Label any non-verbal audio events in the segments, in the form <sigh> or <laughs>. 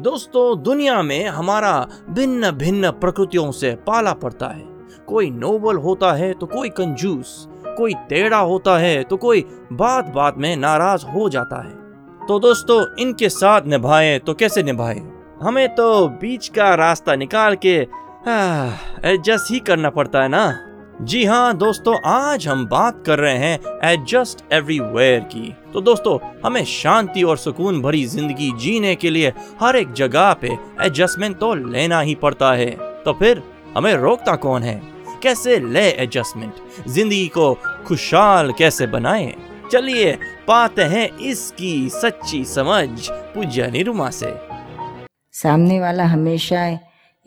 दोस्तों, दुनिया में हमारा भिन्न भिन्न प्रकृतियों से पाला पड़ता है। कोई नोबल होता है तो कोई कंजूस, कोई टेढ़ा होता है तो कोई बात बात में नाराज़ हो जाता है। तो दोस्तों, इनके साथ निभाए तो कैसे निभाए? हमें तो बीच का रास्ता निकाल के एडजस्ट ही करना पड़ता है ना? जी हाँ दोस्तों, आज हम बात कर रहे हैं एडजस्ट एवरीवेयर की। तो दोस्तों, हमें शांति और सुकून भरी ज़िंदगी जीने के लिए हर एक जगह पे एडजस्टमेंट तो लेना ही पड़ता है। तो फिर, हमें रोकता कौन है? कैसे ले एडजस्टमेंट? ज़िंदगी को खुशहाल कैसे बनाएँ? चलिए, पाते हैं इसकी सच्ची समझ पूज्य निरुमा से। सामने वाला हमेशा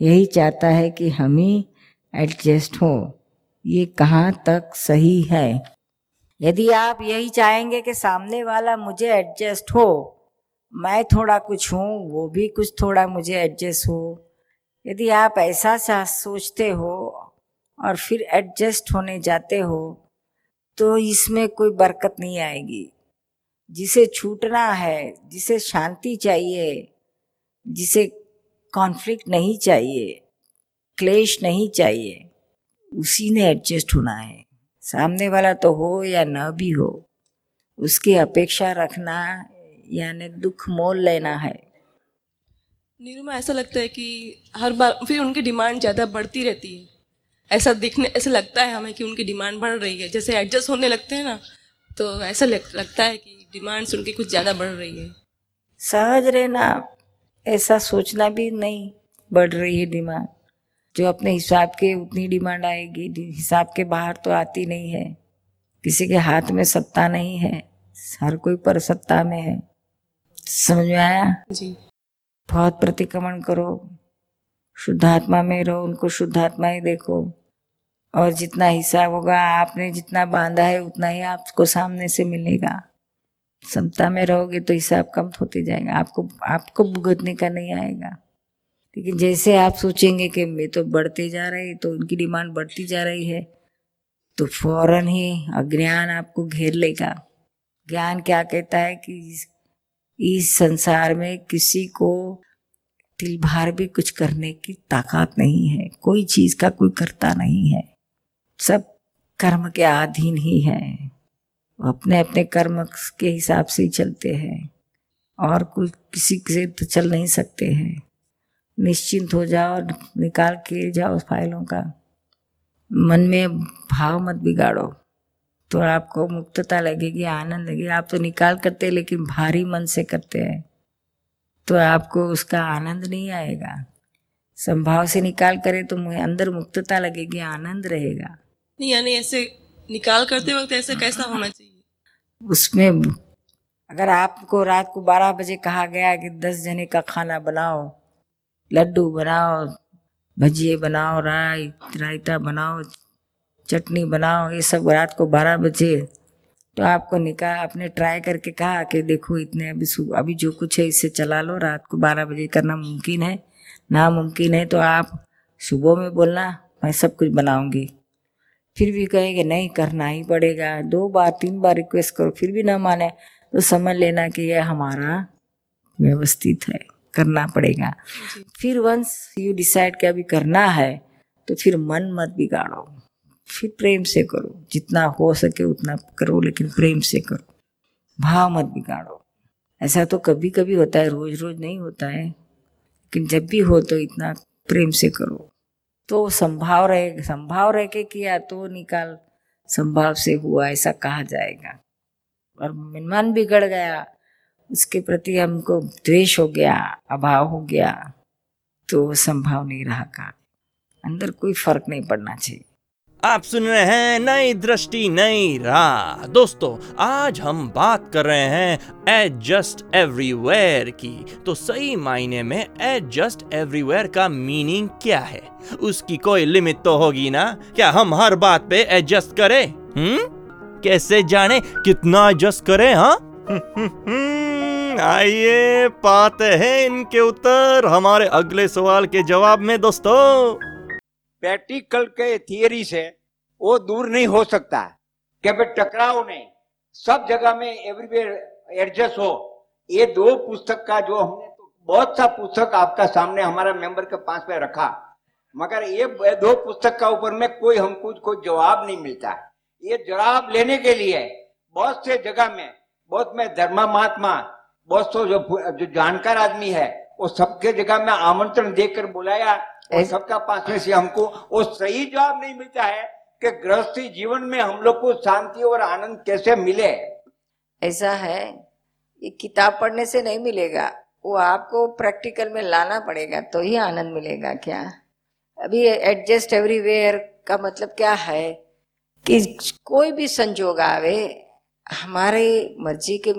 यही चाहता है कि हम ही एडजस्ट हो। ये कहाँ तक सही है? यदि आप यही चाहेंगे कि सामने वाला मुझे एडजस्ट हो, मैं थोड़ा कुछ हूँ, वो भी कुछ थोड़ा मुझे एडजस्ट हो। यदि आप ऐसा सा सोचते हो और फिर एडजस्ट होने जाते हो तो इसमें कोई बरकत नहीं आएगी। जिसे छूटना है, जिसे शांति चाहिए, जिसे कॉन्फ्लिक्ट नहीं चाहिए, क्लेश नहीं चाहिए उसी ने एडजस्ट होना है। सामने वाला तो हो या न भी हो उसकी अपेक्षा रखना यानी दुख मोल लेना है। नीरू में ऐसा लगता है कि हर बार फिर उनकी डिमांड ज़्यादा बढ़ती रहती है। ऐसा दिखने ऐसा लगता है हमें कि उनकी डिमांड बढ़ रही है। जैसे एडजस्ट होने लगते हैं ना तो ऐसा लग, लगता है कि डिमांड्स उनकी कुछ ज़्यादा बढ़ रही है। सहज रहना ऐसा सोचना भी नहीं बढ़ रही है डिमांड जो अपने हिसाब के उतनी डिमांड आएगी हिसाब के बाहर तो आती नहीं है। किसी के हाथ में सत्ता नहीं है हर कोई पर सत्ता में है। समझ में आया? जी। बहुत प्रतिक्रमण करो। शुद्धात्मा में रहो उनको शुद्धात्मा ही देखो। और जितना हिसाब होगा आपने जितना बांधा है उतना ही आपको सामने से मिलेगा। समता में रहोगे तो हिसाब कम होते जाएगा। आपको आपको भुगतने का नहीं आएगा। लेकिन जैसे आप सोचेंगे कि मैं तो बढ़ते जा रही तो उनकी डिमांड बढ़ती जा रही है। तो फ़ौरन ही अज्ञान आपको घेर लेगा। ज्ञान क्या कहता है कि इस, संसार में किसी को तिल भार भी कुछ करने की ताकत नहीं है। कोई चीज़ का कोई करता नहीं है। सब कर्म के अधीन ही है। अपने अपने कर्म के हिसाब से ही चलते हैं और कोई किसी से तो चल नहीं सकते हैं। निश्चिंत हो जाओ निकाल के जाओ फाइलों का। मन में भाव मत बिगाड़ो। तो आपको मुक्तता लगेगी आनंद लगेगी। आप तो निकाल करते लेकिन भारी मन से करते हैं। तो आपको उसका आनंद नहीं आएगा। संभाव से निकाल करे तो मुझे अंदर मुक्तता लगेगी आनंद रहेगा। नहीं यानी ऐसे निकाल करते वक्त ऐसे कैसा होना चाहिए? उसमें अगर आपको रात को बारह बजे कहा गया कि दस जने का खाना बनाओ लड्डू बनाओ, भजिए बनाओ राय रायता बनाओ, चटनी बनाओ, ये सब रात को बारह बजे। तो आपको निकाह, आपने ट्राई करके कहा कि देखो इतने अभी अभी जो कुछ है इससे चला लो, रात को बारह बजे करना मुमकिन है, नामुमकिन है तो आप सुबह में बोलना, मैं सब कुछ बनाऊँगी। फिर भी कहेंगे, नहीं, करना ही पड़ेगा। दो बार, तीन बार रिक्वेस्ट करो, फिर भी ना माने तो समझ लेना कि यह हमारा व्यवस्थित है। करना पड़ेगा। फिर वंस यू डिसाइड कि अभी करना है तो फिर मन मत बिगाड़ो। फिर प्रेम से करो। जितना हो सके उतना करो, लेकिन प्रेम से करो। भाव मत बिगाड़ो। ऐसा तो कभी कभी होता है रोज रोज नहीं होता है। लेकिन जब भी हो तो इतना प्रेम से करो। तो संभाव रहे, संभाव रह के किया तो निकाल। संभाव से हुआ, ऐसा कहा जाएगा। और मन बिगड़ गया उसके प्रति हमको द्वेष हो गया, अभाव हो गया तो संभव नहीं रहा का अंदर कोई फ़र्क नहीं पड़ना चाहिए। आप सुन रहे हैं नई दृष्टि, नई राह। दोस्तों, आज हम बात कर रहे हैं एडजस्ट एवरीवेयर की। तो सही मायने में एडजस्ट एवरीवेयर का मीनिंग क्या है? उसकी कोई लिमिट तो होगी ना? क्या हम हर बात पे एडजस्ट करें? हम्म? कैसे जाने? कितना एडजस्ट करें हाँ? <laughs> आइए, पाते हैं इनके उत्तर हमारे अगले सवाल के जवाब में, दोस्तों। प्रैक्टिकल के थियरी से वो दूर नहीं हो सकता। कि भाई टकराव नहीं। सब जगह में एवरीवेयर एडजस्ट हो। ये दो पुस्तक का जो हमने तो बहुत सा पुस्तक आपका सामने हमारा मेंबर के पास में रखा। मगर ये दो पुस्तक का ऊपर में कोई हमको कोई जवाब नहीं मिलता। ये जवाब लेने के लिए बहुत से जगह में, बहुत में धर्मा महात्मा बहुत सो जो जो जानकार आदमी है वो सबके जगह में आमंत्रण देकर बुलाया और सबका पास में से हमको वो सही जवाब नहीं मिलता है कि गृहस्थी जीवन में हम लोग को शांति और आनंद कैसे मिले। ऐसा है ये किताब पढ़ने से नहीं मिलेगा वो आपको प्रैक्टिकल में लाना पड़ेगा तो ही आनंद मिलेगा क्या? अभी एडजस्ट एवरीवेयर का मतलब क्या है कि कोई भी संजोग आवे हमारे मर्ज़ी के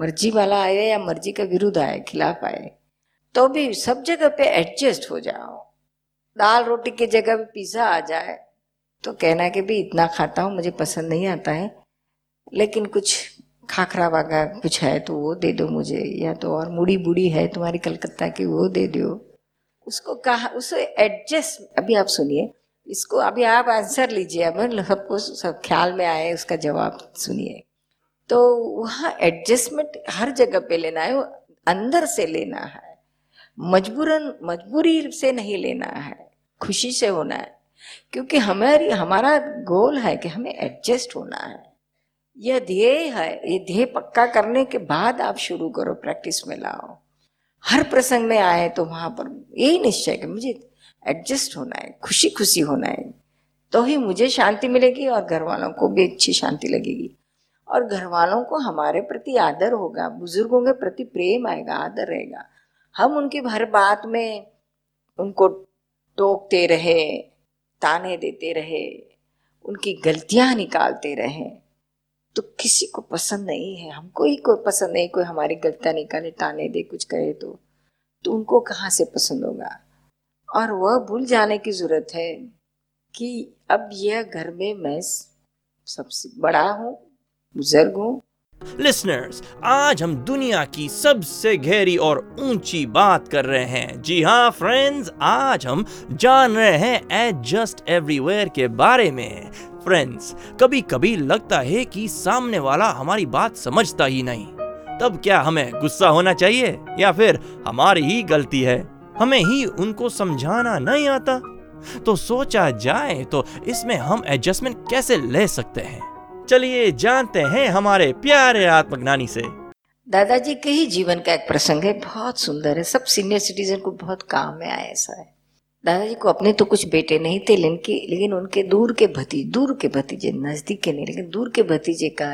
मर्ज़ी वाला आए या मर्ज़ी के विरुद्ध आए, खिलाफ आए तो भी सब जगह पे एडजस्ट हो जाओ। दाल रोटी की जगह पे पिज्जा आ जाए तो कहना कि भी इतना खाता हूँ, मुझे पसंद नहीं आता है, लेकिन कुछ खाखरा वागा कुछ है तो वो दे दो मुझे, या तो और मुड़ी बुड़ी है तुम्हारी कलकत्ता की, वो दे दो उसको कहा, उसे एडजस्ट अभी आप सुनिए, इसको अभी आप आंसर लीजिए, अब सबको सब ख्याल में आए, उसका जवाब सुनिए। तो वहाँ एडजस्टमेंट हर जगह पे लेना है, वो अंदर से लेना है। मजबूरन, मजबूरी से नहीं लेना है, खुशी से होना है। क्योंकि हमारी, हमारा गोल है कि हमें एडजस्ट होना है। यह ध्येय है, ये ध्येय पक्का करने के बाद आप शुरू करो प्रैक्टिस में लाओ। हर प्रसंग में आए तो वहाँ पर यही निश्चय कि मुझे एडजस्ट होना है, खुशी खुशी होना है। तो ही मुझे शांति मिलेगी और घर वालों को भी अच्छी शांति लगेगी। और घर वालों को हमारे प्रति आदर होगा, बुज़ुर्गों के प्रति प्रेम आएगा, आदर रहेगा। हम उनकी हर बात में उनको टोकते रहे, ताने देते रहे, उनकी गलतियाँ निकालते रहे। तो किसी को पसंद नहीं है, हमको ही कोई पसंद नहीं, कोई हमारी गलतियाँ निकाले, ताने दे, कुछ कहे तो। तो उनको कहाँ से पसंद होगा? और वह भूल जाने की ज़रूरत है कि अब यह घर में मैं सबसे बड़ा हूँ बुज़ुर्ग। लिसनर्स आज हम दुनिया की सबसे गहरी और ऊँची बात कर रहे हैं। जी हाँ फ्रेंड्स आज हम जान रहे हैं एडजस्ट एवरीवेयर के बारे में। फ्रेंड्स कभी कभी लगता है कि सामने वाला हमारी बात समझता ही नहीं। तब क्या हमें गुस्सा होना चाहिए या फिर हमारी ही गलती है? हमें ही उनको समझाना नहीं आता। तो सोचा जाए तो इसमें हम एडजस्टमेंट कैसे ले सकते हैं? चलिए जानते हैं हमारे प्यारे आत्मज्ञानी से। दादाजी के ही जीवन का एक प्रसंग है, बहुत सुंदर है। सब सीनियर सिटीजन को बहुत काम में आया ऐसा है। दादाजी को अपने तो कुछ बेटे नहीं थे, लेकिन लेकिन उनके दूर के भतीजे दूर के भतीजे, नज़दीक के नहीं, लेकिन दूर के भतीजे का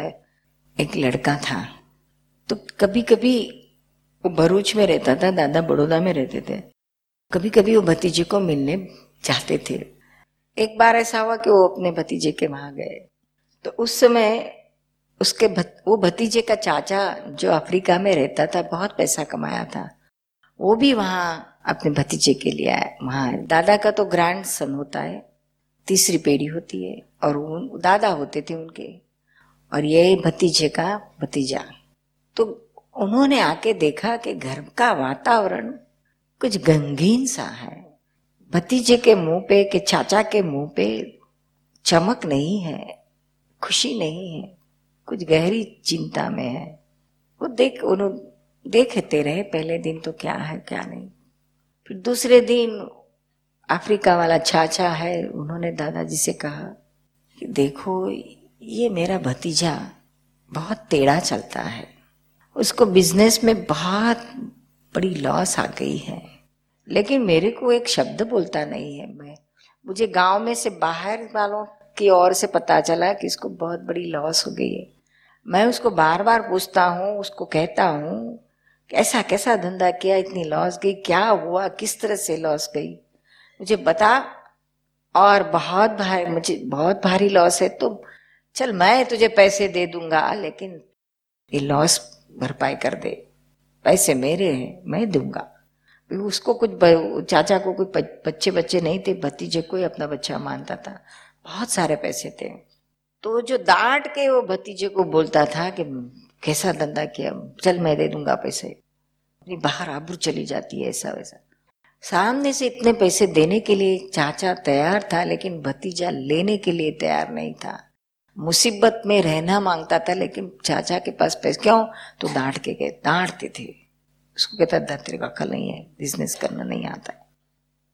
एक लड़का था। तो कभी कभी वो भरूच में रहता था, दादा बड़ौदा में रहते थे। कभी कभी वो भतीजे को मिलने जाते थे। एक बार ऐसा हुआ कि वो अपने भतीजे के वहाँ गए। तो उस समय उसके भत, वो भतीजे का चाचा जो अफ्रीका में रहता था बहुत पैसा कमाया था। वो भी वहाँ अपने भतीजे के लिए आया। वहाँ दादा का तो ग्रैंड सन होता है तीसरी पीढ़ी होती है और वो दादा होते थे उनके। और ये भतीजे का भतीजा। तो उन्होंने आके देखा कि घर का वातावरण कुछ गंगीन सा है। भतीजे के मुँह पे के चाचा के मुँह पे चमक नहीं है। खुशी नहीं है, कुछ गहरी चिंता में है। वो देख उन्होंने देखते रहे, पहले दिन तो क्या है, क्या नहीं। फिर दूसरे दिन अफ्रीका वाला चाचा है, उन्होंने दादाजी से कहा कि देखो, ये मेरा भतीजा बहुत टेढ़ा चलता है। उसको बिज़नेस में बहुत बड़ी लॉस आ गई है। लेकिन मेरे को एक शब्द बोलता नहीं है। मैं, मुझे गाँव में से बाहर वालों की ओर से पता चला कि इसको बहुत बड़ी लॉस हो गई है। मैं उसको बार बार पूछता हूँ, उसको कहता हूँ, कैसा कैसा धंधा किया, इतनी लॉस गई, क्या हुआ, किस तरह से लॉस गई? मुझे बता, और बहुत भारी, मुझे बहुत भारी लॉस है तो चल मैं तुझे पैसे दे दूँगा, लेकिन ये लॉस भरपाई कर दे। पैसे मेरे हैं, मैं दूँगा। उसको कुछ चाचा को कोई बच्चे बच्चे नहीं थे, भतीजे को ही अपना बच्चा मानता था। बहुत सारे पैसे थे। तो जो डांट के वो भतीजे को बोलता था कि, कैसा धंधा किया, चल मैं दे दूँगा पैसे। अपनी बाहर आबरू चली जाती है, ऐसा वैसा। सामने से इतने पैसे देने के लिए चाचा तैयार था, लेकिन भतीजा लेने के लिए तैयार नहीं था। मुसीबत में रहना माँगता था, लेकिन चाचा के पास पैसे, क्यों? तो डांट के गए डांटते थे। उसको कहता था का अकल नहीं है बिज़नेस करना नहीं आता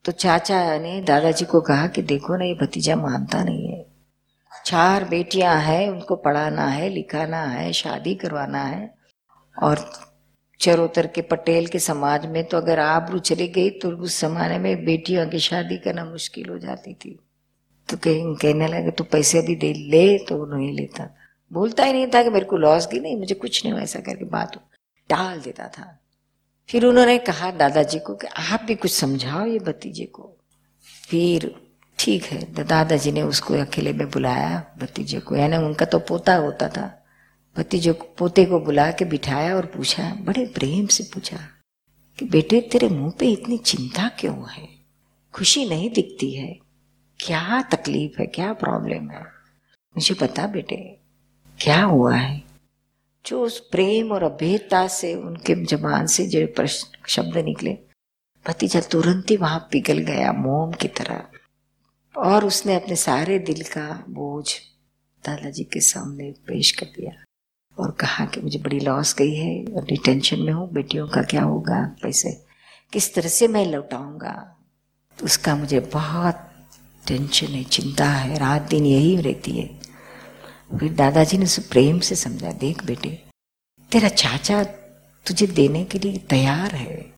तो चाचा ने दादाजी को कहा कि देखो ना ये भतीजा मानता नहीं है। चार बेटियाँ हैं उनको पढ़ाना है लिखाना है शादी करवाना है। और चरोतर के पटेल के समाज में तो अगर आबरू चली गई तो उस जमाने में बेटियों की शादी करना मुश्किल हो जाती थी। तो कह, कहने लगे तो पैसे भी दे ले। तो वो नहीं लेता था। बोलता ही नहीं था कि मेरे को लॉस की नहीं मुझे कुछ नहीं ऐसा करके बात टाल देता था। फिर उन्होंने कहा दादाजी को कि आप भी कुछ समझाओ ये भतीजे को। फिर ठीक है तो दादाजी ने उसको अकेले में बुलाया, भतीजे को। यानी उनका तो पोता होता था। भतीजे को पोते को बुला के बिठाया और पूछा, बड़े प्रेम से पूछा कि बेटे, तेरे मुँह पे इतनी चिंता क्यों है? खुशी नहीं दिखती है। क्या तकलीफ़ है? क्या प्रॉब्लम है? मुझे बता बेटे, क्या हुआ है? जो उस प्रेम और अभेदता से उनके जबान से जो प्रश्न, शब्द निकले, भतीजा तुरंत ही वहाँ पिघल गया, मोम की तरह। और उसने अपने सारे दिल का बोझ दादाजी के सामने पेश कर दिया और कहा कि मुझे बड़ी लॉस गई है और टेंशन में हूँ, बेटियों का क्या होगा, पैसे किस तरह से मैं लौटाऊँगा? उसका मुझे बहुत टेंशन है, चिंता है, रात दिन यही रहती है। फिर दादाजी ने उसे प्रेम से समझा, देख बेटे, तेरा चाचा तुझे देने के लिए तैयार है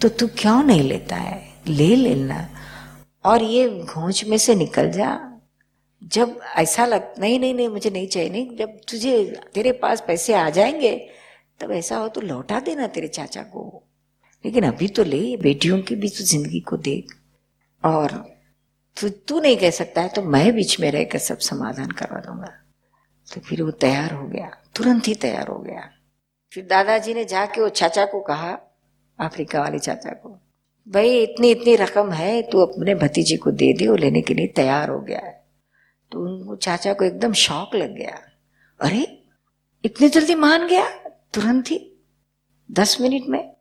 तो तू क्यों नहीं लेता है? ले लेना। और ये घोंच में से निकल जा। जब ऐसा लग, नहीं नहीं नहीं, मुझे नहीं चाहिए, नहीं, जब तुझे, तेरे पास पैसे आ जाएँगे, तब ऐसा हो तो लौटा देना तेरे चाचा को। लेकिन अभी तो ले, बेटियों की भी तो ज़िंदगी को देख। और तू तू नहीं कह सकता है तो मैं बीच में रहकर सब समाधान करवा दूँगा। तो फिर वो तैयार हो गया, तुरंत ही तैयार हो गया। फिर दादाजी ने जाके वो चाचा को कहा, अफ्रीका वाले चाचा को, भाई, इतनी इतनी रकम है, तू अपने भतीजे को दे दे, वो लेने के लिए तैयार हो गया है। तो उनको चाचा को एकदम शौक लग गया। अरे, इतनी जल्दी मान गया? तुरंत ही, दस मिनट में,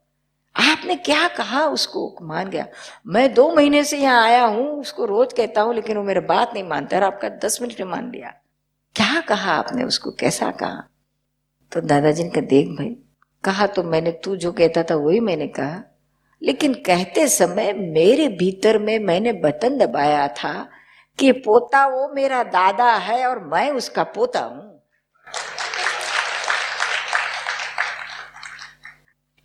आपने क्या कहा उसको? मान गया। मैं दो महीने से यहाँ आया हूँ, उसको रोज कहता हूँ, लेकिन वो मेरे बात नहीं मानता और आपका दस मिनट में मान लिया। क्या कहा आपने उसको? कैसा कहा? तो दादाजी ने कहा, देख भाई, कहा तो मैंने, तू जो कहता था वही मैंने कहा। लेकिन कहते समय मेरे भीतर में मैंने बटन दबाया था कि पोता वो मेरा दादा है और मैं उसका पोता हूँ।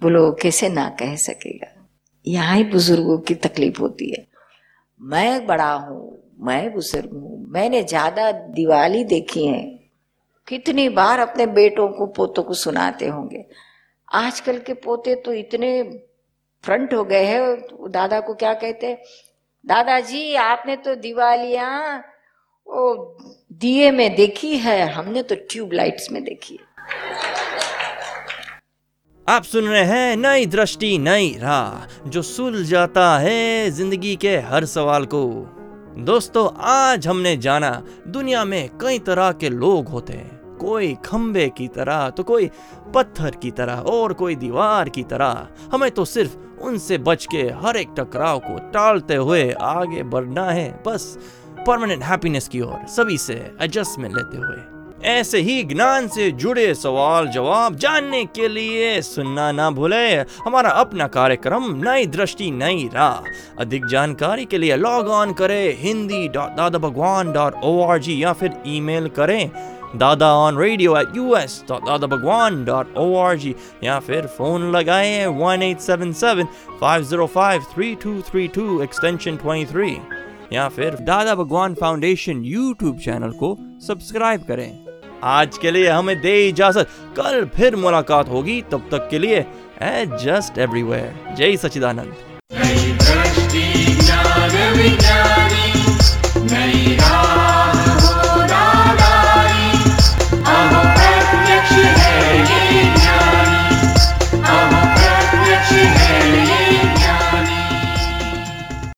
बोलो कैसे ना कह सकेगा? यहाँ ही बुज़ुर्गों की तकलीफ़ होती है। मैं बड़ा हूँ मैं बुज़ुर्ग हूँ। मैंने ज़्यादा दिवाली देखी है। कितनी बार अपने बेटों को, पोतों को सुनाते होंगे। आजकल के पोते तो इतने फ्रंट हो गए हैं। दादा को क्या कहते हैं? दादाजी, आपने तो दिवालिया, ओ, दिए में देखी है। हमने तो ट्यूबलाइट्स में देखी है। आप सुन रहे हैं नई दृष्टि, नई राह, जो सुलझाता है ज़िंदगी के हर सवाल को। दोस्तों, आज हमने जाना दुनिया में कई तरह के लोग होते हैं। कोई खंबे की तरह तो कोई पत्थर की तरह, और कोई दीवार की तरह। हमें तो सिर्फ़ उनसे बच के हर एक टकराव को टालते हुए आगे बढ़ना है। बस परमानेंट हैप्पीनेस की ओर, सभी से एडजस्टमेंट लेते हुए। ऐसे ही ज्ञान से जुड़े सवाल जवाब जानने के लिए सुनना ना भूले। हमारा अपना कार्यक्रम, नई दृष्टि, नई राह। अधिक जानकारी के लिए लॉग ऑन करें Hindi dot Dada Bhagwan dot O R G या फिर ईमेल करें Dada on radio at U S dot Dada Bhagwan dot O R G या फिर फ़ोन लगाए one eight seven seven five zero five three two three two extension twenty three या फिर Dada Bhagwan foundation YouTube channel को subscribe करें। आज के लिए हमें दे इजाज़त। कल फिर मुलाकात होगी, तब तक के लिए जस्ट एवरीवेयर जय सचिदानंद